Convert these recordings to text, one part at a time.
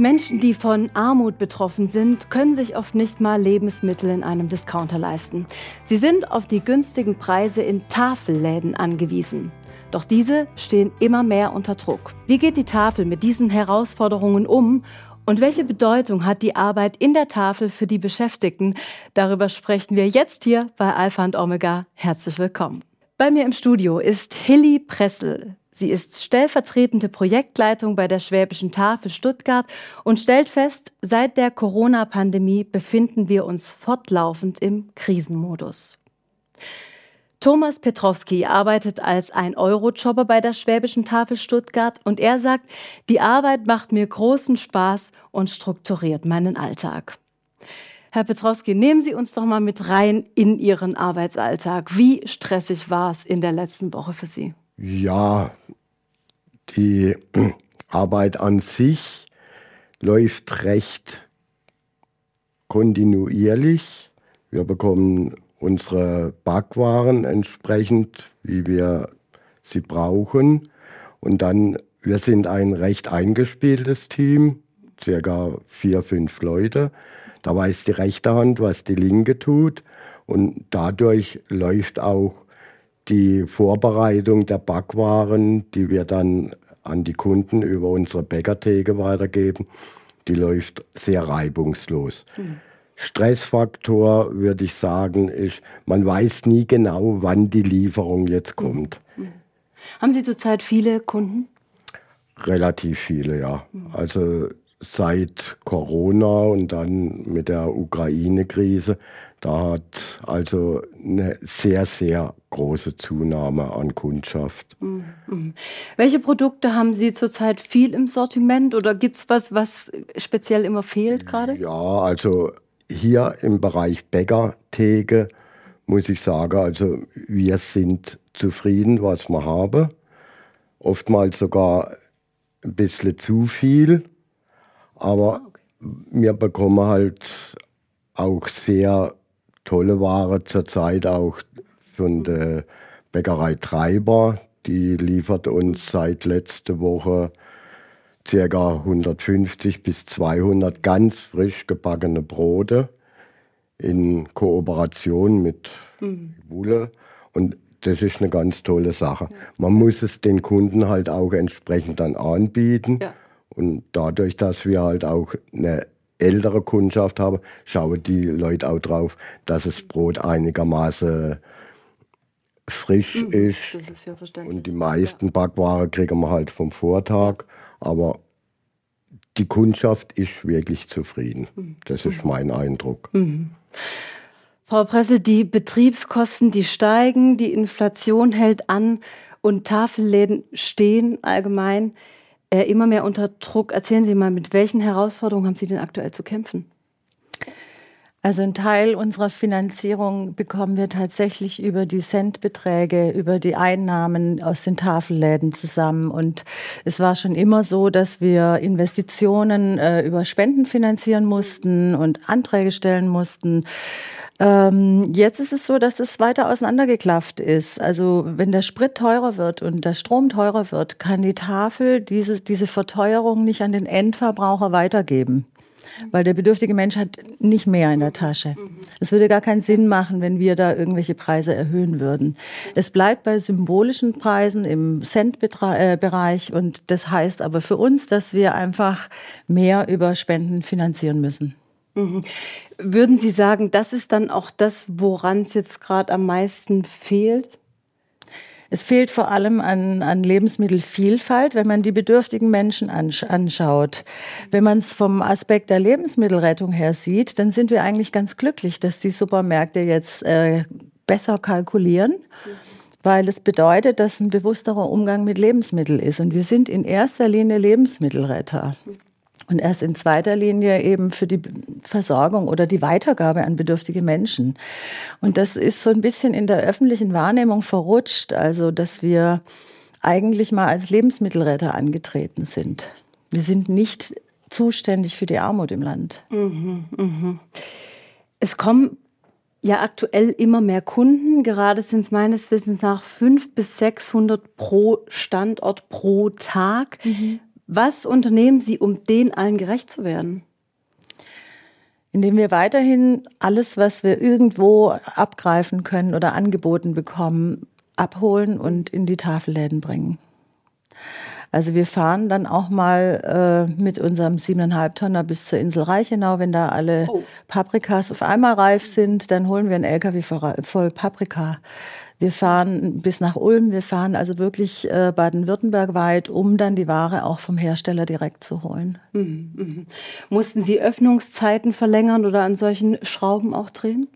Menschen, die von Armut betroffen sind, können sich oft nicht mal Lebensmittel in einem Discounter leisten. Sie sind auf die günstigen Preise in Tafelläden angewiesen. Doch diese stehen immer mehr unter Druck. Wie geht die Tafel mit diesen Herausforderungen um? Und welche Bedeutung hat die Arbeit in der Tafel für die Beschäftigten? Darüber sprechen wir jetzt hier bei Alpha und Omega. Herzlich willkommen. Bei mir im Studio ist Hilly Pressel. Sie ist stellvertretende Projektleitung bei der Schwäbischen Tafel Stuttgart und stellt fest, seit der Corona-Pandemie befinden wir uns fortlaufend im Krisenmodus. Thomas Petrowski arbeitet als 1-Euro-Jobber bei der Schwäbischen Tafel Stuttgart und er sagt, die Arbeit macht mir großen Spaß und strukturiert meinen Alltag. Herr Petrowski, nehmen Sie uns doch mal mit rein in Ihren Arbeitsalltag. Wie stressig war es in der letzten Woche für Sie? Ja, die Arbeit an sich läuft recht kontinuierlich. Wir bekommen unsere Backwaren entsprechend, wie wir sie brauchen. Und dann, wir sind ein recht eingespieltes Team, circa vier, fünf Leute. Da weiß die rechte Hand, was die linke tut. Und dadurch läuft auch die Vorbereitung der Backwaren, die wir dann an die Kunden über unsere Bäckertheke weitergeben, die läuft sehr reibungslos. Mhm. Stressfaktor, würde ich sagen, ist, man weiß nie genau, wann die Lieferung jetzt mhm. kommt. Mhm. Haben Sie zurzeit viele Kunden? Relativ viele, ja. Mhm. Also seit Corona und dann mit der Ukraine-Krise da hat also eine sehr, sehr große Zunahme an Kundschaft. Mhm. Welche Produkte haben Sie zurzeit viel im Sortiment oder gibt es was, was speziell immer fehlt gerade? Ja, also hier im Bereich Bäckertheke muss ich sagen, also wir sind zufrieden, was wir haben. Oftmals sogar ein bisschen zu viel, aber ah, okay. wir bekommen halt auch sehr tolle Ware zurzeit auch von der Bäckerei Treiber. Die liefert uns seit letzter Woche ca. 150 bis 200 ganz frisch gebackene Brote in Kooperation mit mhm. Wulle. Und das ist eine ganz tolle Sache. Man muss es den Kunden halt auch entsprechend dann anbieten. Ja. Und dadurch, dass wir halt auch eine ältere Kundschaft habe, schauen die Leute auch drauf, dass das Brot einigermaßen frisch mhm, ist. ist ja und die meisten ja. Backwaren kriegen wir halt vom Vortag. Aber die Kundschaft ist wirklich zufrieden. Mhm. Das ist mhm. mein Eindruck. Mhm. Frau Presse, die Betriebskosten, die steigen, die Inflation hält an und Tafelläden stehen allgemein äh, immer mehr unter Druck. Erzählen Sie mal, mit welchen Herausforderungen haben Sie denn aktuell zu kämpfen? Also ein Teil unserer Finanzierung bekommen wir tatsächlich über die Centbeträge, über die Einnahmen aus den Tafelläden zusammen. Und es war schon immer so, dass wir Investitionen äh, über Spenden finanzieren mussten und Anträge stellen mussten. Ähm, jetzt ist es so, dass es weiter auseinandergeklafft ist. Also wenn der Sprit teurer wird und der Strom teurer wird, kann die Tafel diese, diese Verteuerung nicht an den Endverbraucher weitergeben. Weil der bedürftige Mensch hat nicht mehr in der Tasche. Es würde gar keinen Sinn machen, wenn wir da irgendwelche Preise erhöhen würden. Es bleibt bei symbolischen Preisen im Centbereich und das heißt aber für uns, dass wir einfach mehr über Spenden finanzieren müssen. Mhm. Würden Sie sagen, das ist dann auch das, woran es jetzt gerade am meisten fehlt? Es fehlt vor allem an, an Lebensmittelvielfalt, wenn man die bedürftigen Menschen anschaut. Wenn man es vom Aspekt der Lebensmittelrettung her sieht, dann sind wir eigentlich ganz glücklich, dass die Supermärkte jetzt äh, besser kalkulieren. Weil es bedeutet, dass ein bewussterer Umgang mit Lebensmitteln ist. Und wir sind in erster Linie Lebensmittelretter und erst in zweiter Linie eben für die Versorgung oder die Weitergabe an bedürftige Menschen. Und das ist so ein bisschen in der öffentlichen Wahrnehmung verrutscht, also dass wir eigentlich mal als Lebensmittelretter angetreten sind. Wir sind nicht zuständig für die Armut im Land. Mhm, mh. Es kommen ja aktuell immer mehr Kunden. Gerade sind es meines Wissens nach 500 bis 600 pro Standort pro Tag. Mhm. Was unternehmen Sie, um denen allen gerecht zu werden? Indem wir weiterhin alles, was wir irgendwo abgreifen können oder angeboten bekommen, abholen und in die Tafelläden bringen. Also wir fahren dann auch mal äh, mit unserem siebeneinhalb Tonner bis zur Insel Reichenau, wenn da alle oh. Paprikas auf einmal reif sind, dann holen wir einen LKW voll, voll Paprika. Wir fahren bis nach Ulm, wir fahren also wirklich äh, Baden-Württemberg weit, um dann die Ware auch vom Hersteller direkt zu holen. Mhm, mh. Mussten Sie Öffnungszeiten verlängern oder an solchen Schrauben auch drehen?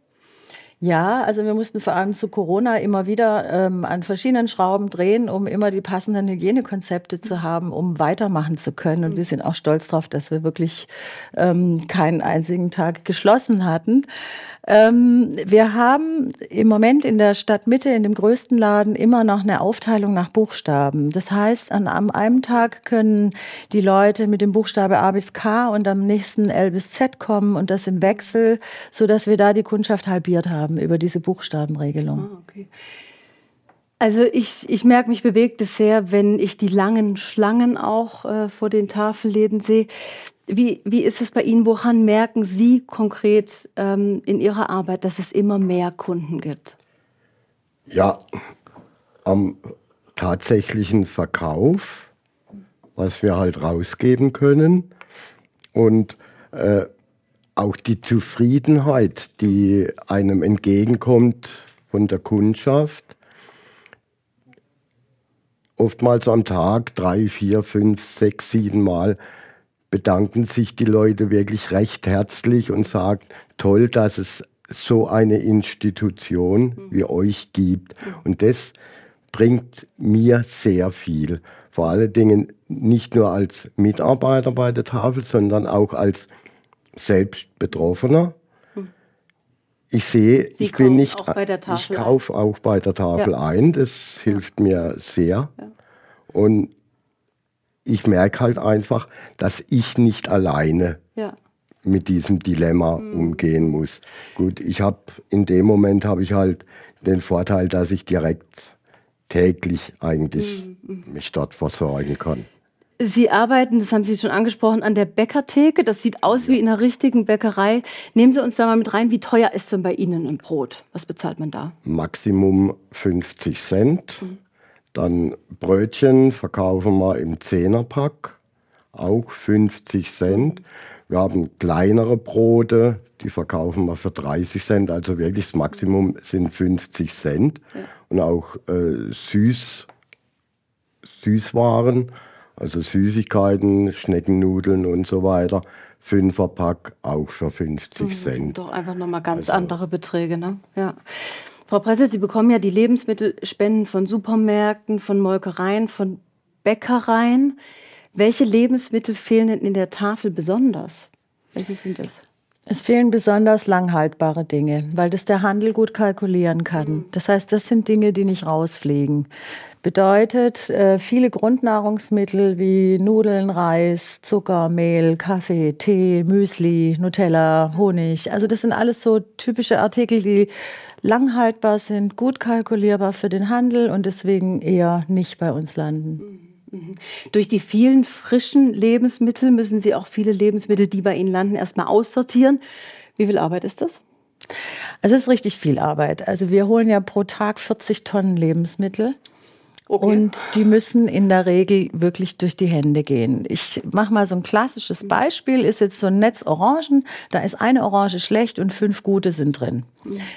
Ja, also wir mussten vor allem zu Corona immer wieder ähm, an verschiedenen Schrauben drehen, um immer die passenden Hygienekonzepte zu haben, um weitermachen zu können. Und wir sind auch stolz darauf, dass wir wirklich ähm, keinen einzigen Tag geschlossen hatten. Ähm, wir haben im Moment in der Stadtmitte, in dem größten Laden, immer noch eine Aufteilung nach Buchstaben. Das heißt, an, an einem Tag können die Leute mit dem Buchstabe A bis K und am nächsten L bis Z kommen und das im Wechsel, so dass wir da die Kundschaft halbiert haben über diese Buchstabenregelung. Ah, okay. Also ich, ich merke, mich bewegt es sehr, wenn ich die langen Schlangen auch äh, vor den Tafelläden sehe. Wie, wie ist es bei Ihnen? Woran merken Sie konkret ähm, in Ihrer Arbeit, dass es immer mehr Kunden gibt? Ja, am tatsächlichen Verkauf, was wir halt rausgeben können und äh, auch die Zufriedenheit, die einem entgegenkommt von der Kundschaft. Oftmals am Tag drei, vier, fünf, sechs, sieben Mal bedanken sich die Leute wirklich recht herzlich und sagen, toll, dass es so eine Institution mhm. wie euch gibt. Und das bringt mir sehr viel. Vor allen Dingen nicht nur als Mitarbeiter bei der Tafel, sondern auch als selbst Betroffener. Mhm. Ich sehe, Sie ich bin nicht, ich kaufe auch bei der Tafel ja. ein. Das hilft mir sehr. Ja. Und ich merke halt einfach, dass ich nicht alleine ja. mit diesem Dilemma mhm. umgehen muss. Gut, ich habe in dem Moment habe ich halt den Vorteil, dass ich direkt täglich eigentlich mhm. mhm. mich dort versorgen kann. Sie arbeiten, das haben Sie schon angesprochen, an der Bäckertheke. Das sieht aus wie in einer richtigen Bäckerei. Nehmen Sie uns da mal mit rein. Wie teuer ist denn bei Ihnen ein Brot? Was bezahlt man da? Maximum 50 Cent. Mhm. Dann Brötchen verkaufen wir im Zehnerpack, auch 50 Cent. Wir haben kleinere Brote, die verkaufen wir für 30 Cent. Also wirklich das Maximum sind 50 Cent. Ja. Und auch äh, Süß, Süßwaren, also Süßigkeiten, Schneckennudeln und so weiter. Fünferpack auch für 50 mhm, Cent. Doch einfach nochmal ganz also, andere Beträge, ne? Ja. Frau Presse, Sie bekommen ja die Lebensmittelspenden von Supermärkten, von Molkereien, von Bäckereien. Welche Lebensmittel fehlen denn in der Tafel besonders? Welche sind es? Es fehlen besonders langhaltbare Dinge, weil das der Handel gut kalkulieren kann. Mhm. Das heißt, das sind Dinge, die nicht rausfliegen. Bedeutet, äh, viele Grundnahrungsmittel wie Nudeln, Reis, Zucker, Mehl, Kaffee, Tee, Müsli, Nutella, Honig. Also das sind alles so typische Artikel, die langhaltbar sind, gut kalkulierbar für den Handel und deswegen eher nicht bei uns landen. Mhm, mhm. Durch die vielen frischen Lebensmittel müssen Sie auch viele Lebensmittel, die bei Ihnen landen, erstmal aussortieren. Wie viel Arbeit ist das? Also es ist richtig viel Arbeit. Also wir holen ja pro Tag 40 Tonnen Lebensmittel. Okay. Und die müssen in der Regel wirklich durch die Hände gehen. Ich mache mal so ein klassisches Beispiel, ist jetzt so ein Netz Orangen, da ist eine Orange schlecht und fünf gute sind drin.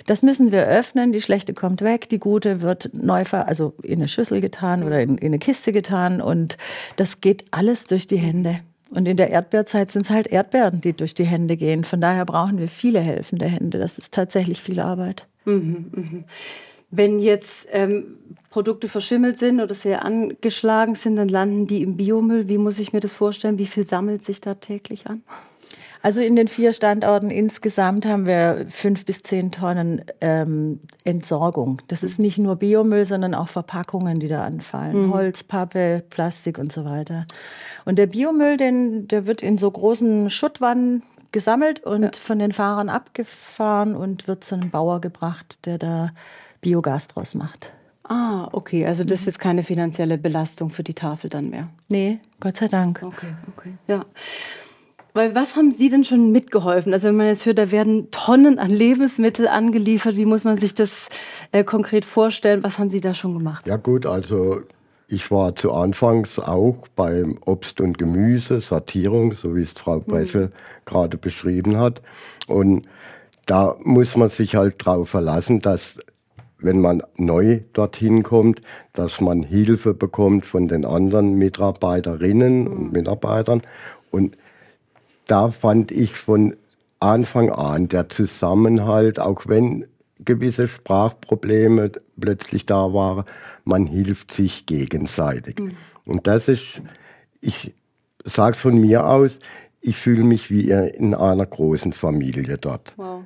Das müssen wir öffnen, die schlechte kommt weg, die gute wird neu, also in eine Schüssel getan oder in, in eine Kiste getan und das geht alles durch die Hände. Und in der Erdbeerzeit sind es halt Erdbeeren, die durch die Hände gehen. Von daher brauchen wir viele helfende Hände. Das ist tatsächlich viel Arbeit. Mhm, mh. Wenn jetzt ähm, Produkte verschimmelt sind oder sehr angeschlagen sind, dann landen die im Biomüll. Wie muss ich mir das vorstellen? Wie viel sammelt sich da täglich an? Also in den vier Standorten insgesamt haben wir fünf bis zehn Tonnen ähm, Entsorgung. Das ist nicht nur Biomüll, sondern auch Verpackungen, die da anfallen. Mhm. Holz, Pappe, Plastik und so weiter. Und der Biomüll, den, der wird in so großen Schuttwannen gesammelt und ja. von den Fahrern abgefahren und wird zu einem Bauer gebracht, der da Biogas draus macht. Ah, okay. Also das ist jetzt keine finanzielle Belastung für die Tafel dann mehr. Nee, Gott sei Dank. Okay, okay. Ja. Weil was haben Sie denn schon mitgeholfen? Also wenn man jetzt hört, da werden Tonnen an Lebensmitteln angeliefert, wie muss man sich das äh, konkret vorstellen? Was haben Sie da schon gemacht? Ja gut, also ich war zu Anfangs auch beim Obst und Gemüse, Sortierung, so wie es Frau Bressel mhm. gerade beschrieben hat. Und da muss man sich halt darauf verlassen, dass wenn man neu dorthin kommt, dass man Hilfe bekommt von den anderen Mitarbeiterinnen mhm. und Mitarbeitern. Und da fand ich von Anfang an der Zusammenhalt, auch wenn gewisse Sprachprobleme plötzlich da waren, man hilft sich gegenseitig. Mhm. Und das ist, ich sage es von mir aus, ich fühle mich wie in einer großen Familie dort. Wow.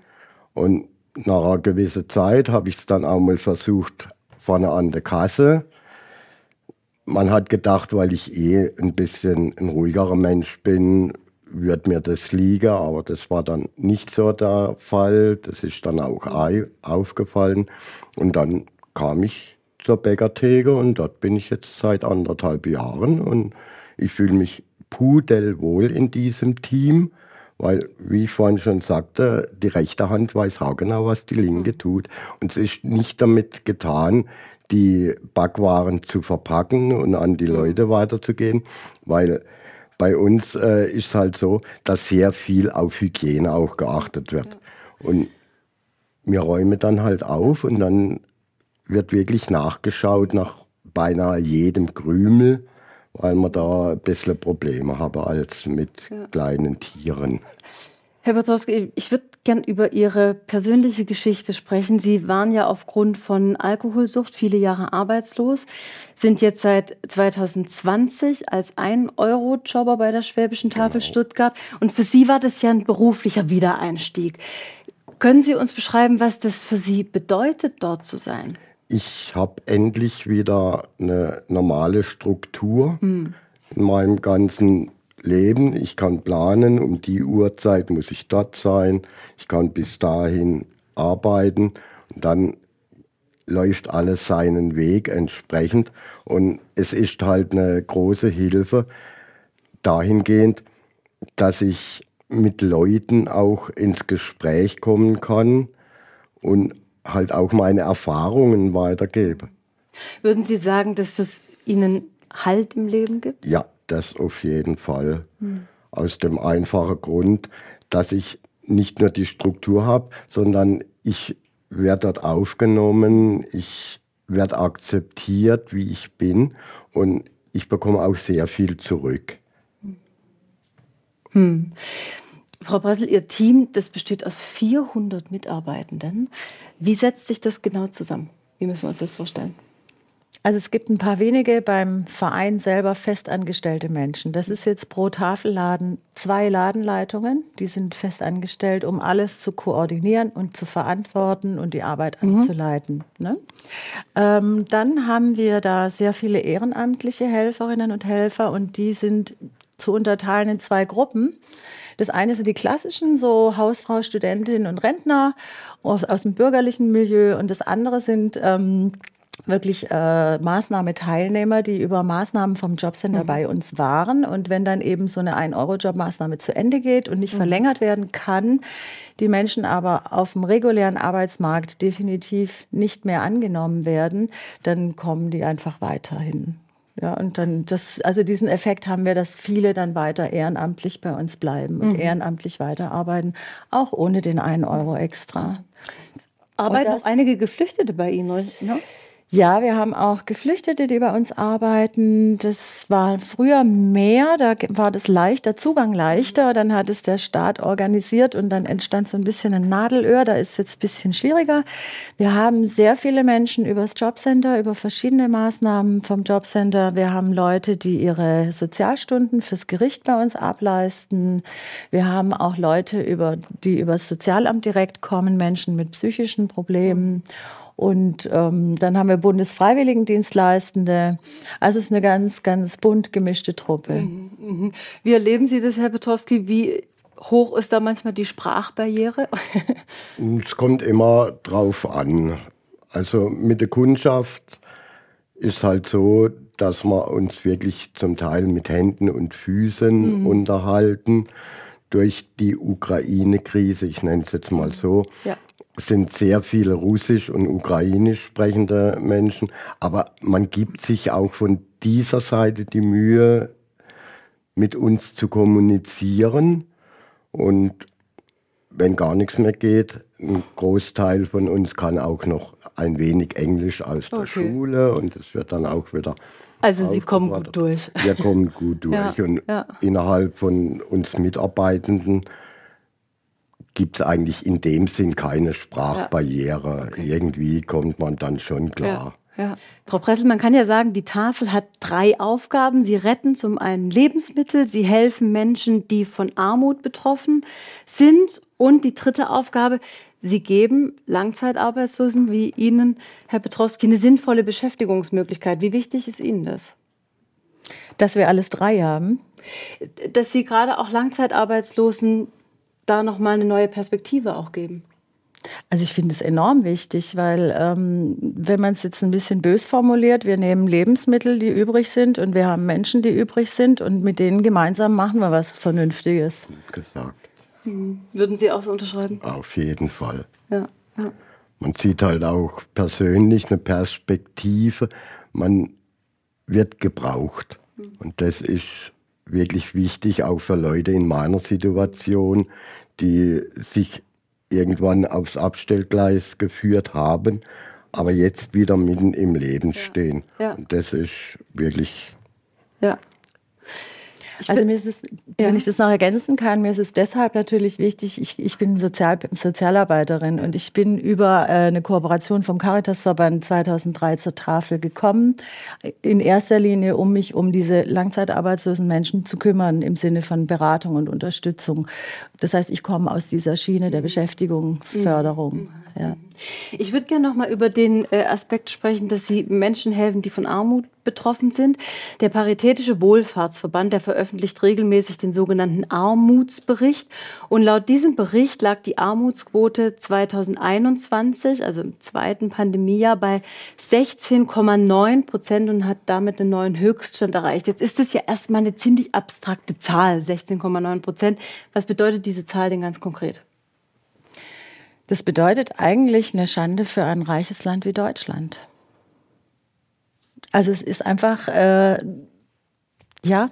Und nach einer gewissen Zeit habe ich es dann auch mal versucht, vorne an der Kasse. Man hat gedacht, weil ich eh ein bisschen ein ruhigerer Mensch bin, wird mir das liegen, aber das war dann nicht so der Fall. Das ist dann auch aufgefallen. Und dann kam ich zur Bäckertheke und dort bin ich jetzt seit anderthalb Jahren und ich fühle mich pudelwohl in diesem Team, weil, wie ich vorhin schon sagte, die rechte Hand weiß auch genau, was die linke tut. Und es ist nicht damit getan, die Backwaren zu verpacken und an die Leute weiterzugehen, weil bei uns äh, ist es halt so, dass sehr viel auf Hygiene auch geachtet wird. Und wir räumen dann halt auf und dann wird wirklich nachgeschaut nach beinahe jedem Krümel, weil wir da ein bisschen Probleme haben als mit ja. kleinen Tieren. Herr Bartowski, ich würde gern über Ihre persönliche Geschichte sprechen. Sie waren ja aufgrund von Alkoholsucht viele Jahre arbeitslos, sind jetzt seit 2020 als 1-Euro-Jobber bei der Schwäbischen Tafel genau. Stuttgart. Und für Sie war das ja ein beruflicher Wiedereinstieg. Können Sie uns beschreiben, was das für Sie bedeutet, dort zu sein? Ich habe endlich wieder eine normale Struktur hm. in meinem ganzen leben. Ich kann planen, um die Uhrzeit muss ich dort sein. Ich kann bis dahin arbeiten und dann läuft alles seinen Weg entsprechend. Und es ist halt eine große Hilfe dahingehend, dass ich mit Leuten auch ins Gespräch kommen kann und halt auch meine Erfahrungen weitergebe. Würden Sie sagen, dass das Ihnen Halt im Leben gibt? Ja, das auf jeden Fall. Hm. Aus dem einfachen Grund, dass ich nicht nur die Struktur habe, sondern ich werde dort aufgenommen, ich werde akzeptiert, wie ich bin und ich bekomme auch sehr viel zurück. Hm. Frau Bressel, Ihr Team, das besteht aus 400 Mitarbeitenden. Wie setzt sich das genau zusammen? Wie müssen wir uns das vorstellen? Also es gibt ein paar wenige beim Verein selber festangestellte Menschen. Das ist jetzt pro Tafelladen zwei Ladenleitungen, die sind festangestellt, um alles zu koordinieren und zu verantworten und die Arbeit mhm. anzuleiten. Ne? Ähm, dann haben wir da sehr viele ehrenamtliche Helferinnen und Helfer und die sind zu unterteilen in zwei Gruppen. Das eine sind die klassischen, so Hausfrau, Studentin und Rentner aus, aus dem bürgerlichen Milieu und das andere sind ähm, wirklich äh, Maßnahmeteilnehmer, die über Maßnahmen vom Jobcenter mhm. bei uns waren. Und wenn dann eben so eine 1-Euro-Job-Maßnahme zu Ende geht und nicht mhm. verlängert werden kann, die Menschen aber auf dem regulären Arbeitsmarkt definitiv nicht mehr angenommen werden, dann kommen die einfach weiterhin. Ja, und dann das, also diesen Effekt haben wir, dass viele dann weiter ehrenamtlich bei uns bleiben und mhm. ehrenamtlich weiterarbeiten, auch ohne den einen Euro extra. Arbeiten auch einige Geflüchtete bei Ihnen, ne? Ja, wir haben auch Geflüchtete, die bei uns arbeiten. Das war früher mehr, da war das leichter, Zugang leichter. Dann hat es der Staat organisiert und dann entstand so ein bisschen ein Nadelöhr. Da ist es jetzt ein bisschen schwieriger. Wir haben sehr viele Menschen übers Jobcenter, über verschiedene Maßnahmen vom Jobcenter. Wir haben Leute, die ihre Sozialstunden fürs Gericht bei uns ableisten. Wir haben auch Leute, über, die übers Sozialamt direkt kommen, Menschen mit psychischen Problemen. Und ähm, dann haben wir Bundesfreiwilligendienstleistende. Also es ist eine ganz, ganz bunt gemischte Truppe. Mhm, mhm. Wie erleben Sie das, Herr Petowski? Wie hoch ist da manchmal die Sprachbarriere? es kommt immer drauf an. Also mit der Kundschaft ist halt so, dass wir uns wirklich zum Teil mit Händen und Füßen mhm. unterhalten. Durch die Ukraine-Krise, ich nenne es jetzt mal so, ja. Sind sehr viele russisch und ukrainisch sprechende Menschen. Aber man gibt sich auch von dieser Seite die Mühe, mit uns zu kommunizieren. Und wenn gar nichts mehr geht, ein Großteil von uns kann auch noch ein wenig Englisch aus der okay. Schule und es wird dann auch wieder. Also Sie kommen gut durch. Wir kommen gut durch. Ja, und ja. innerhalb von uns Mitarbeitenden gibt es eigentlich in dem Sinn keine Sprachbarriere. Ja. Okay. Irgendwie kommt man dann schon klar. Ja. Frau Pressel, man kann ja sagen, die Tafel hat drei Aufgaben. Sie retten zum einen Lebensmittel, sie helfen Menschen, die von Armut betroffen sind. Und die dritte Aufgabe, sie geben Langzeitarbeitslosen wie Ihnen, Herr Petrowski, eine sinnvolle Beschäftigungsmöglichkeit. Wie wichtig ist Ihnen das? Dass wir alles drei haben. Dass Sie gerade auch Langzeitarbeitslosen da nochmal eine neue Perspektive auch geben. Also ich finde es enorm wichtig, weil ähm, wenn man es jetzt ein bisschen bös formuliert, wir nehmen Lebensmittel, die übrig sind und wir haben Menschen, die übrig sind und mit denen gemeinsam machen wir was Vernünftiges. Gesagt. Hm. Würden Sie auch so unterschreiben? Auf jeden Fall. Ja, ja. Man sieht halt auch persönlich eine Perspektive. Man wird gebraucht. Hm. Und das ist wirklich wichtig, auch für Leute in meiner Situation, die sich irgendwann aufs Abstellgleis geführt haben, aber jetzt wieder mitten im Leben ja. stehen. Ja. Und das ist wirklich. Ja. Also mir ist es, ja. wenn ich das noch ergänzen kann, mir ist es deshalb natürlich wichtig, ich, ich bin Sozial, Sozialarbeiterin und ich bin über äh, eine Kooperation vom Caritasverband 2003 zur Tafel gekommen, in erster Linie, um mich um diese langzeitarbeitslosen Menschen zu kümmern im Sinne von Beratung und Unterstützung. Das heißt, ich komme aus dieser Schiene der Beschäftigungsförderung. Mhm. Ja. Ich würde gerne noch mal über den äh, Aspekt sprechen, dass Sie Menschen helfen, die von Armut betroffen sind. Der Paritätische Wohlfahrtsverband, der veröffentlicht regelmäßig den sogenannten Armutsbericht. Und laut diesem Bericht lag die Armutsquote 2021, also im zweiten Pandemiejahr, bei 16,9 Prozent und hat damit einen neuen Höchststand erreicht. Jetzt ist es ja erstmal eine ziemlich abstrakte Zahl, 16,9 Prozent. Was bedeutet diese Zahl denn ganz konkret? Das bedeutet eigentlich eine Schande für ein reiches Land wie Deutschland. Also es ist einfach, äh, ja,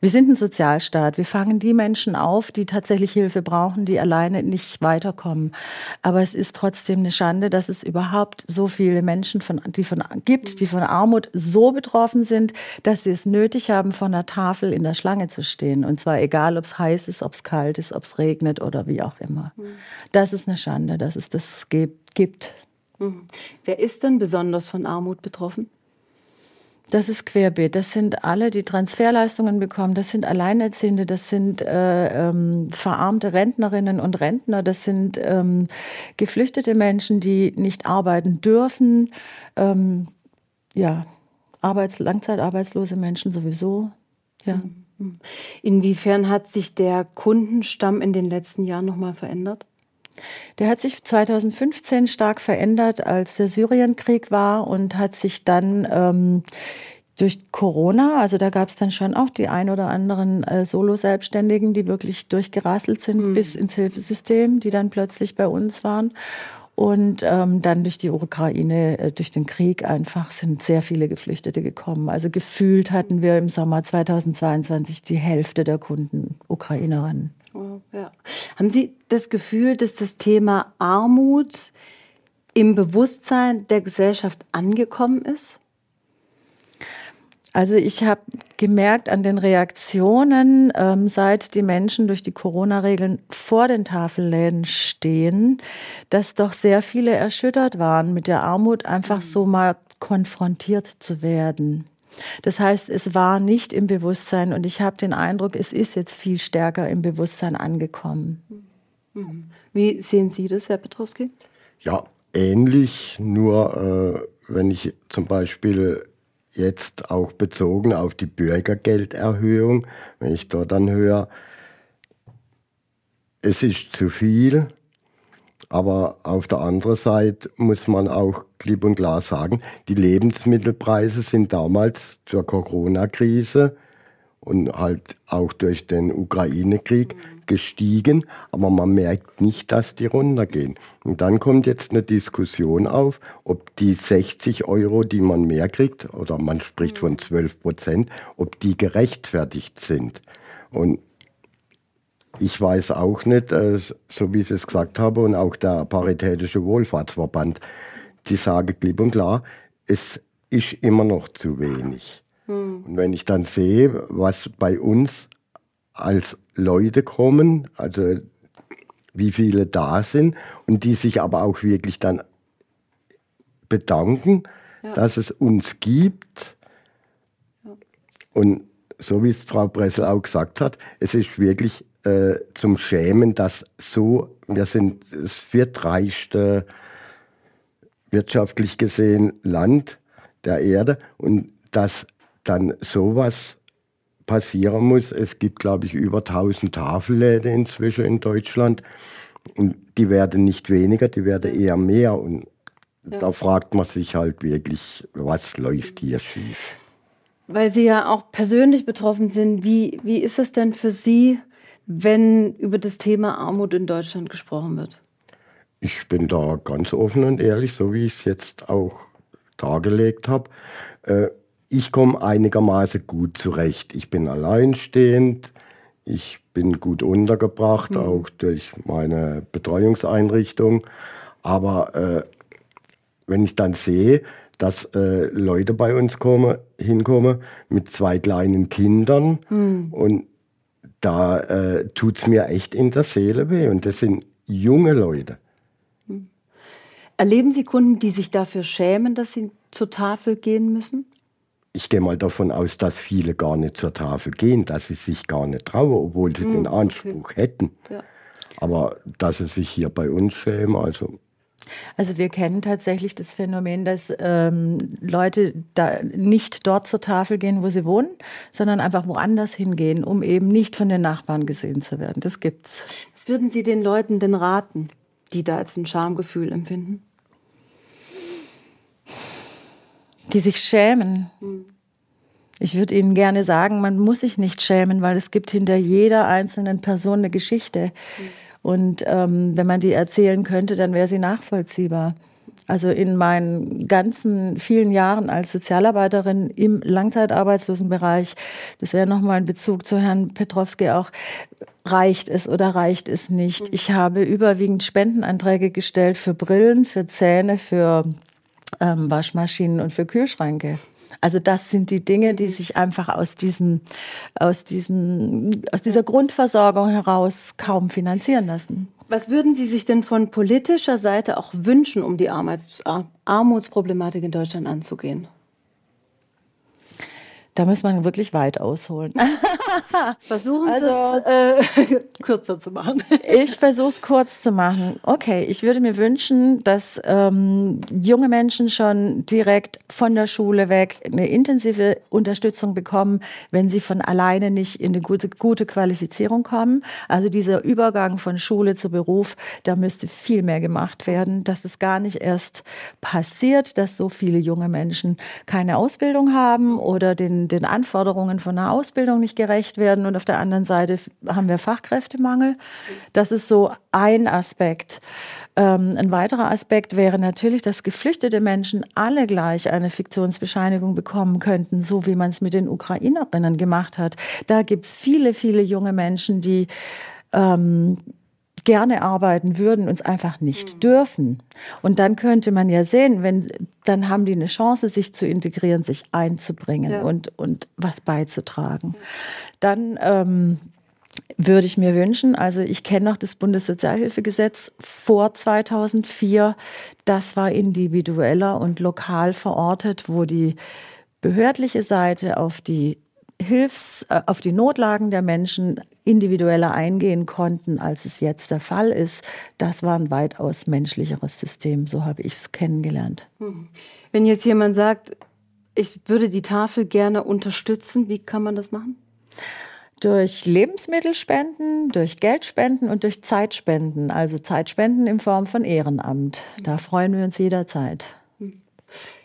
wir sind ein Sozialstaat. Wir fangen die Menschen auf, die tatsächlich Hilfe brauchen, die alleine nicht weiterkommen. Aber es ist trotzdem eine Schande, dass es überhaupt so viele Menschen von, die von, gibt, die von Armut so betroffen sind, dass sie es nötig haben, von der Tafel in der Schlange zu stehen. Und zwar egal, ob es heiß ist, ob es kalt ist, ob es regnet oder wie auch immer. Das ist eine Schande, dass es das gibt. Mhm. Wer ist denn besonders von Armut betroffen? Das ist querbeet. Das sind alle, die Transferleistungen bekommen. Das sind Alleinerziehende, das sind äh, ähm, verarmte Rentnerinnen und Rentner, das sind ähm, geflüchtete Menschen, die nicht arbeiten dürfen. Ähm, ja, Arbeits-, langzeitarbeitslose Menschen sowieso. Ja. Mhm. Inwiefern hat sich der Kundenstamm in den letzten Jahren nochmal verändert? Der hat sich 2015 stark verändert, als der Syrienkrieg war und hat sich dann ähm, durch Corona, also da gab es dann schon auch die ein oder anderen äh, Solo-Selbstständigen, die wirklich durchgerasselt sind mhm. bis ins Hilfesystem, die dann plötzlich bei uns waren. Und ähm, dann durch die Ukraine, äh, durch den Krieg einfach sind sehr viele Geflüchtete gekommen. Also gefühlt hatten wir im Sommer 2022 die Hälfte der Kunden Ukrainerinnen. Oh, ja. Haben Sie das Gefühl, dass das Thema Armut im Bewusstsein der Gesellschaft angekommen ist? Also ich habe gemerkt an den Reaktionen, ähm, seit die Menschen durch die Corona-Regeln vor den Tafelläden stehen, dass doch sehr viele erschüttert waren, mit der Armut einfach mhm. so mal konfrontiert zu werden. Das heißt, es war nicht im Bewusstsein und ich habe den Eindruck, es ist jetzt viel stärker im Bewusstsein angekommen. Mhm. Wie sehen Sie das, Herr Petrowski? Ja, ähnlich, nur äh, wenn ich zum Beispiel jetzt auch bezogen auf die Bürgergelderhöhung, wenn ich dort dann höre, es ist zu viel, Aber auf der anderen Seite muss man auch klipp und klar sagen, die Lebensmittelpreise sind damals zur Corona-Krise und halt auch durch den Ukraine-Krieg gestiegen, aber man merkt nicht, dass die runtergehen. Und dann kommt jetzt eine Diskussion auf, ob die 60 Euro, die man mehr kriegt, oder man spricht von 12 Prozent, ob die gerechtfertigt sind. Und ich weiß auch nicht, äh, so wie ich es gesagt habe, und auch der Paritätische Wohlfahrtsverband, die sagen klipp und klar, es ist immer noch zu wenig. Hm. Und wenn ich dann sehe, was bei uns als Leute kommen, also wie viele da sind und die sich aber auch wirklich dann bedanken, ja. dass es uns gibt. Ja. Und so wie es Frau Bressel auch gesagt hat, es ist wirklich äh, zum Schämen, dass so, wir sind das viertreichste wirtschaftlich gesehen Land der Erde und dass dann sowas passieren muss. Es gibt, glaube ich, über 1000 Tafelläden inzwischen in Deutschland und die werden nicht weniger, die werden eher mehr und ja. da fragt man sich halt wirklich, was läuft hier schief. Weil Sie ja auch persönlich betroffen sind, wie, wie ist es denn für Sie, wenn über das Thema Armut in Deutschland gesprochen wird? Ich bin da ganz offen und ehrlich, so wie ich es jetzt auch dargelegt habe. Äh, ich komme einigermaßen gut zurecht. Ich bin alleinstehend, ich bin gut untergebracht, mhm. auch durch meine Betreuungseinrichtung. Aber äh, wenn ich dann sehe, dass äh, Leute bei uns kommen, hinkommen mit zwei kleinen Kindern mhm. und da äh, tut es mir echt in der Seele weh. Und das sind junge Leute. Erleben Sie Kunden, die sich dafür schämen, dass sie zur Tafel gehen müssen? Ich gehe mal davon aus, dass viele gar nicht zur Tafel gehen, dass sie sich gar nicht trauen, obwohl sie hm, den Anspruch okay. hätten. Ja. Aber dass sie sich hier bei uns schämen, also also wir kennen tatsächlich das Phänomen, dass ähm, Leute da nicht dort zur Tafel gehen, wo sie wohnen, sondern einfach woanders hingehen, um eben nicht von den Nachbarn gesehen zu werden. Das gibt's. Was würden Sie den Leuten denn raten, die da jetzt ein Schamgefühl empfinden? Die sich schämen. Hm. Ich würde Ihnen gerne sagen, man muss sich nicht schämen, weil es gibt hinter jeder einzelnen Person eine Geschichte. Und ähm, wenn man die erzählen könnte, dann wäre sie nachvollziehbar. Also in meinen ganzen vielen Jahren als Sozialarbeiterin im Langzeitarbeitslosenbereich, das wäre nochmal ein Bezug zu Herrn Petrowski auch, reicht es oder reicht es nicht. Ich habe überwiegend Spendenanträge gestellt für Brillen, für Zähne, für ähm, Waschmaschinen und für Kühlschränke. Also das sind die Dinge, die sich einfach aus diesem, aus diesem, aus dieser Grundversorgung heraus kaum finanzieren lassen. Was würden Sie sich denn von politischer Seite auch wünschen, um die Armutsproblematik in Deutschland anzugehen? Da muss man wirklich weit ausholen. Versuchen Sie also, es äh, kürzer zu machen. ich versuche es kurz zu machen. Okay, ich würde mir wünschen, dass ähm, junge Menschen schon direkt von der Schule weg eine intensive Unterstützung bekommen, wenn sie von alleine nicht in eine gute, gute Qualifizierung kommen. Also dieser Übergang von Schule zu Beruf, da müsste viel mehr gemacht werden, dass es gar nicht erst passiert, dass so viele junge Menschen keine Ausbildung haben oder den, den Anforderungen von einer Ausbildung nicht gerecht werden und auf der anderen Seite haben wir Fachkräftemangel. Das ist so ein Aspekt. Ähm, ein weiterer Aspekt wäre natürlich, dass geflüchtete Menschen alle gleich eine Fiktionsbescheinigung bekommen könnten, so wie man es mit den Ukrainerinnen gemacht hat. Da gibt es viele, viele junge Menschen, die ähm, gerne arbeiten würden, uns einfach nicht mhm. dürfen. Und dann könnte man ja sehen, wenn, dann haben die eine Chance, sich zu integrieren, sich einzubringen ja. und, und was beizutragen. Dann ähm, würde ich mir wünschen, also ich kenne noch das Bundessozialhilfegesetz vor 2004. Das war individueller und lokal verortet, wo die behördliche Seite auf die Hilfs-, äh, auf die Notlagen der Menschen individueller eingehen konnten, als es jetzt der Fall ist. Das war ein weitaus menschlicheres System. So habe ich es kennengelernt. Hm. Wenn jetzt jemand sagt, ich würde die Tafel gerne unterstützen, wie kann man das machen? Durch Lebensmittelspenden, durch Geldspenden und durch Zeitspenden, also Zeitspenden in Form von Ehrenamt. Da freuen wir uns jederzeit.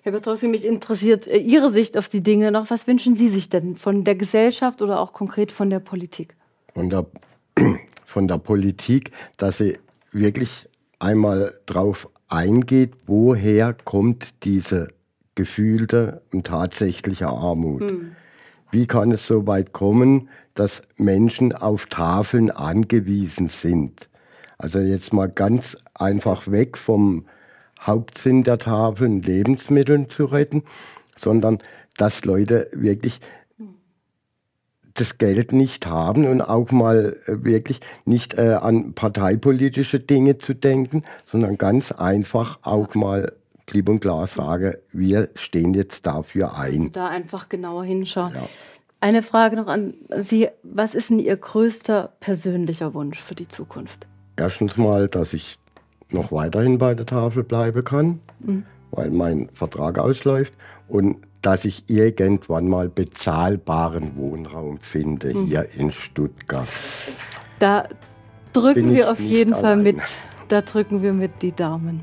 Herr Petrowski, mich interessiert äh, Ihre Sicht auf die Dinge noch. Was wünschen Sie sich denn von der Gesellschaft oder auch konkret von der Politik? Von der, von der Politik, dass sie wirklich einmal darauf eingeht, woher kommt diese gefühlte und tatsächliche Armut. Hm. Wie kann es so weit kommen, dass Menschen auf Tafeln angewiesen sind? Also jetzt mal ganz einfach weg vom Hauptsinn der Tafeln, Lebensmitteln zu retten, sondern dass Leute wirklich das Geld nicht haben und auch mal äh, wirklich nicht äh, an parteipolitische Dinge zu denken, sondern ganz einfach auch mal klipp und klar sagen, wir stehen jetzt dafür ein. Also da einfach genauer hinschauen. Ja. Eine Frage noch an Sie. Was ist denn Ihr größter persönlicher Wunsch für die Zukunft? Erstens mal, dass ich noch weiterhin bei der Tafel bleiben kann, mhm. weil mein Vertrag ausläuft und dass ich irgendwann mal bezahlbaren Wohnraum finde mhm. hier in Stuttgart. Da drücken wir auf jeden Fall mit. Da drücken wir mit die Daumen.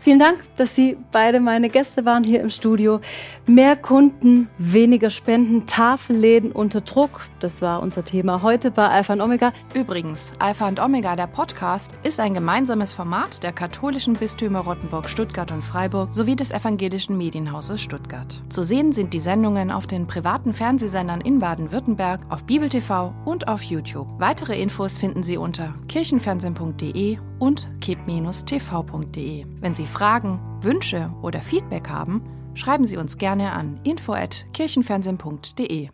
Vielen Dank, dass Sie beide meine Gäste waren hier im Studio. Mehr Kunden, weniger Spenden, Tafelläden unter Druck. Das war unser Thema heute bei Alpha und Omega. Übrigens, Alpha und Omega, der Podcast, ist ein gemeinsames Format der katholischen Bistümer Rottenburg, Stuttgart und Freiburg sowie des evangelischen Medienhauses Stuttgart. Zu sehen sind die Sendungen auf den privaten Fernsehsendern in Baden-Württemberg, auf Bibel TV und auf YouTube. Weitere Infos finden Sie unter kirchenfernsehen.de und keb-tv.de. Wenn Sie Fragen, Wünsche oder Feedback haben, schreiben Sie uns gerne an info@kirchenfernsehen.de.